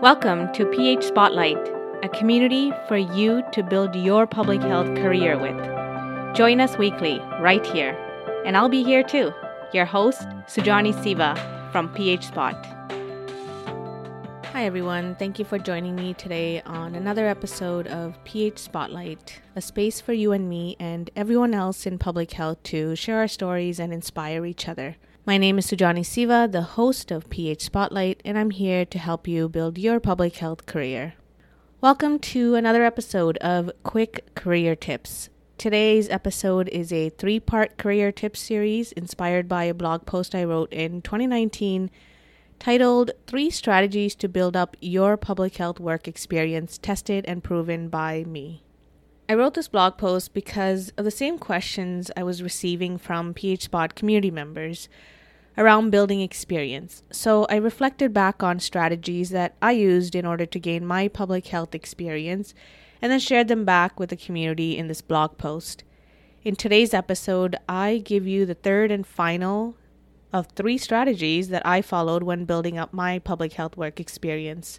Welcome to PH Spotlight, a community for you to build your public health career with. Join us weekly right here, and I'll be here too, your host, Sujani Siva from PH Spot. Hi, everyone. Thank you for joining me today on another episode of PH Spotlight, a space for you and me and everyone else in public health to share our stories and inspire each other. My name is Sujani Siva, the host of PH Spotlight, and I'm here to help you build your public health career. Welcome to another episode of Quick Career Tips. Today's episode is a three part career tips series inspired by a blog post I wrote in 2019 titled Three Strategies to Build Up Your Public Health Work Experience Tested and Proven by Me. I wrote this blog post because of the same questions I was receiving from PH Spot community members around building experience. So I reflected back on strategies that I used in order to gain my public health experience and then shared them back with the community in this blog post. In today's episode, I give you the third and final of three strategies that I followed when building up my public health work experience.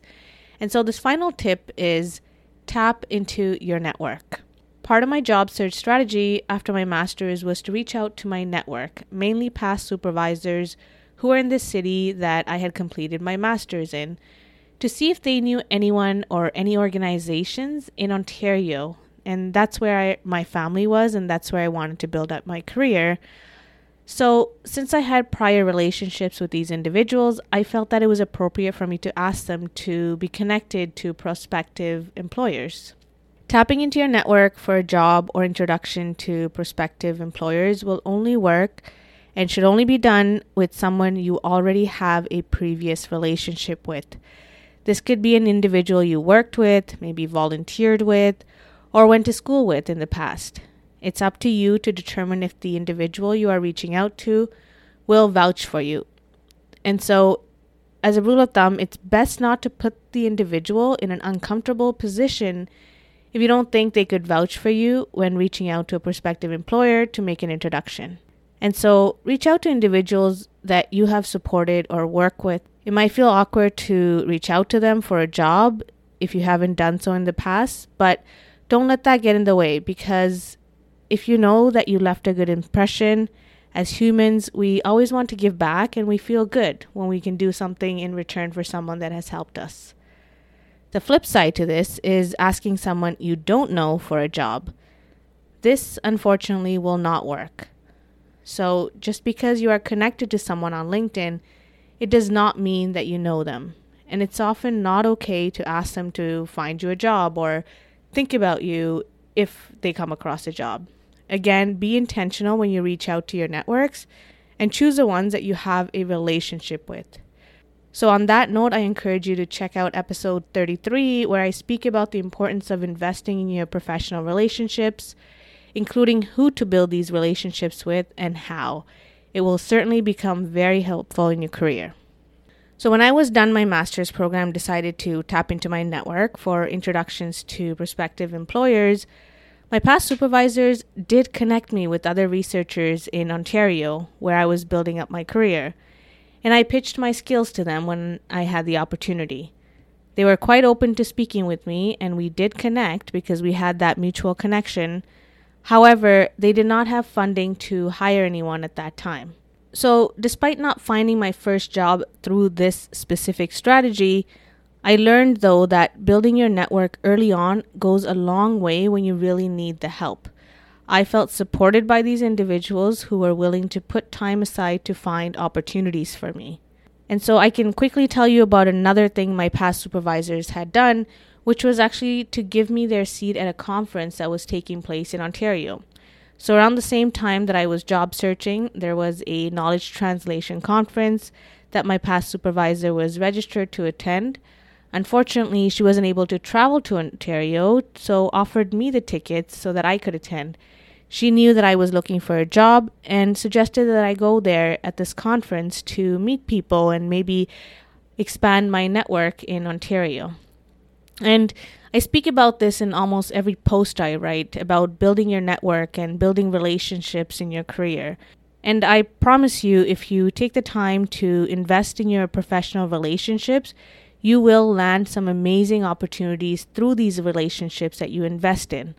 And so this final tip is tap into your network. Part of my job search strategy after my master's was to reach out to my network, mainly past supervisors who were in the city that I had completed my master's in, to see if they knew anyone or any organizations in Ontario. And that's where I, my family was, and that's where I wanted to build up my career. So, since I had prior relationships with these individuals, I felt that it was appropriate for me to ask them to be connected to prospective employers. Tapping into your network for a job or introduction to prospective employers will only work and should only be done with someone you already have a previous relationship with. This could be an individual you worked with, maybe volunteered with, or went to school with in the past. It's up to you to determine if the individual you are reaching out to will vouch for you. And so, as a rule of thumb, it's best not to put the individual in an uncomfortable position if you don't think they could vouch for you when reaching out to a prospective employer to make an introduction. And so reach out to individuals that you have supported or work with. It might feel awkward to reach out to them for a job if you haven't done so in the past, but don't let that get in the way because if you know that you left a good impression, as humans, we always want to give back and we feel good when we can do something in return for someone that has helped us. The flip side to this is asking someone you don't know for a job. This, unfortunately, will not work. So, just because you are connected to someone on LinkedIn, it does not mean that you know them. And it's often not okay to ask them to find you a job or think about you if they come across a job. Again, be intentional when you reach out to your networks and choose the ones that you have a relationship with. So, on that note, I encourage you to check out episode 33, where I speak about the importance of investing in your professional relationships, including who to build these relationships with and how. It will certainly become very helpful in your career. So, when I was done my master's program, decided to tap into my network for introductions to prospective employers. My past supervisors did connect me with other researchers in Ontario, where I was building up my career and I pitched my skills to them when I had the opportunity. They were quite open to speaking with me, and we did connect because we had that mutual connection. However, they did not have funding to hire anyone at that time. So, despite not finding my first job through this specific strategy, I learned though that building your network early on goes a long way when you really need the help. I felt supported by these individuals who were willing to put time aside to find opportunities for me. And so I can quickly tell you about another thing my past supervisors had done, which was actually to give me their seat at a conference that was taking place in Ontario. So, around the same time that I was job searching, there was a knowledge translation conference that my past supervisor was registered to attend. Unfortunately, she wasn't able to travel to Ontario, so offered me the tickets so that I could attend. She knew that I was looking for a job and suggested that I go there at this conference to meet people and maybe expand my network in Ontario. And I speak about this in almost every post I write about building your network and building relationships in your career. And I promise you, if you take the time to invest in your professional relationships, you will land some amazing opportunities through these relationships that you invest in.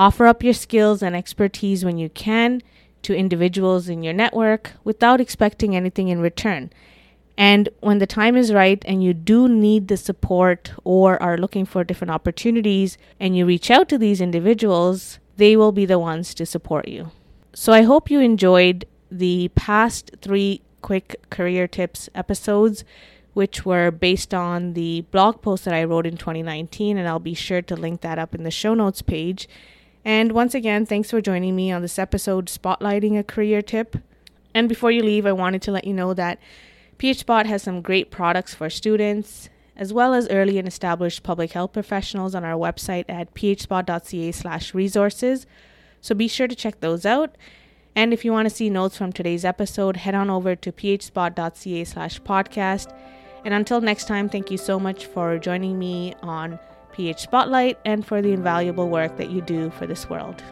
Offer up your skills and expertise when you can to individuals in your network without expecting anything in return. And when the time is right and you do need the support or are looking for different opportunities and you reach out to these individuals, they will be the ones to support you. So I hope you enjoyed the past three quick career tips episodes, which were based on the blog post that I wrote in 2019, and I'll be sure to link that up in the show notes page. And once again, thanks for joining me on this episode spotlighting a career tip. And before you leave, I wanted to let you know that PHSpot has some great products for students as well as early and established public health professionals on our website at phspot.ca/resources. So be sure to check those out. And if you want to see notes from today's episode, head on over to phspot.ca/podcast. And until next time, thank you so much for joining me on PH Spotlight and for the invaluable work that you do for this world.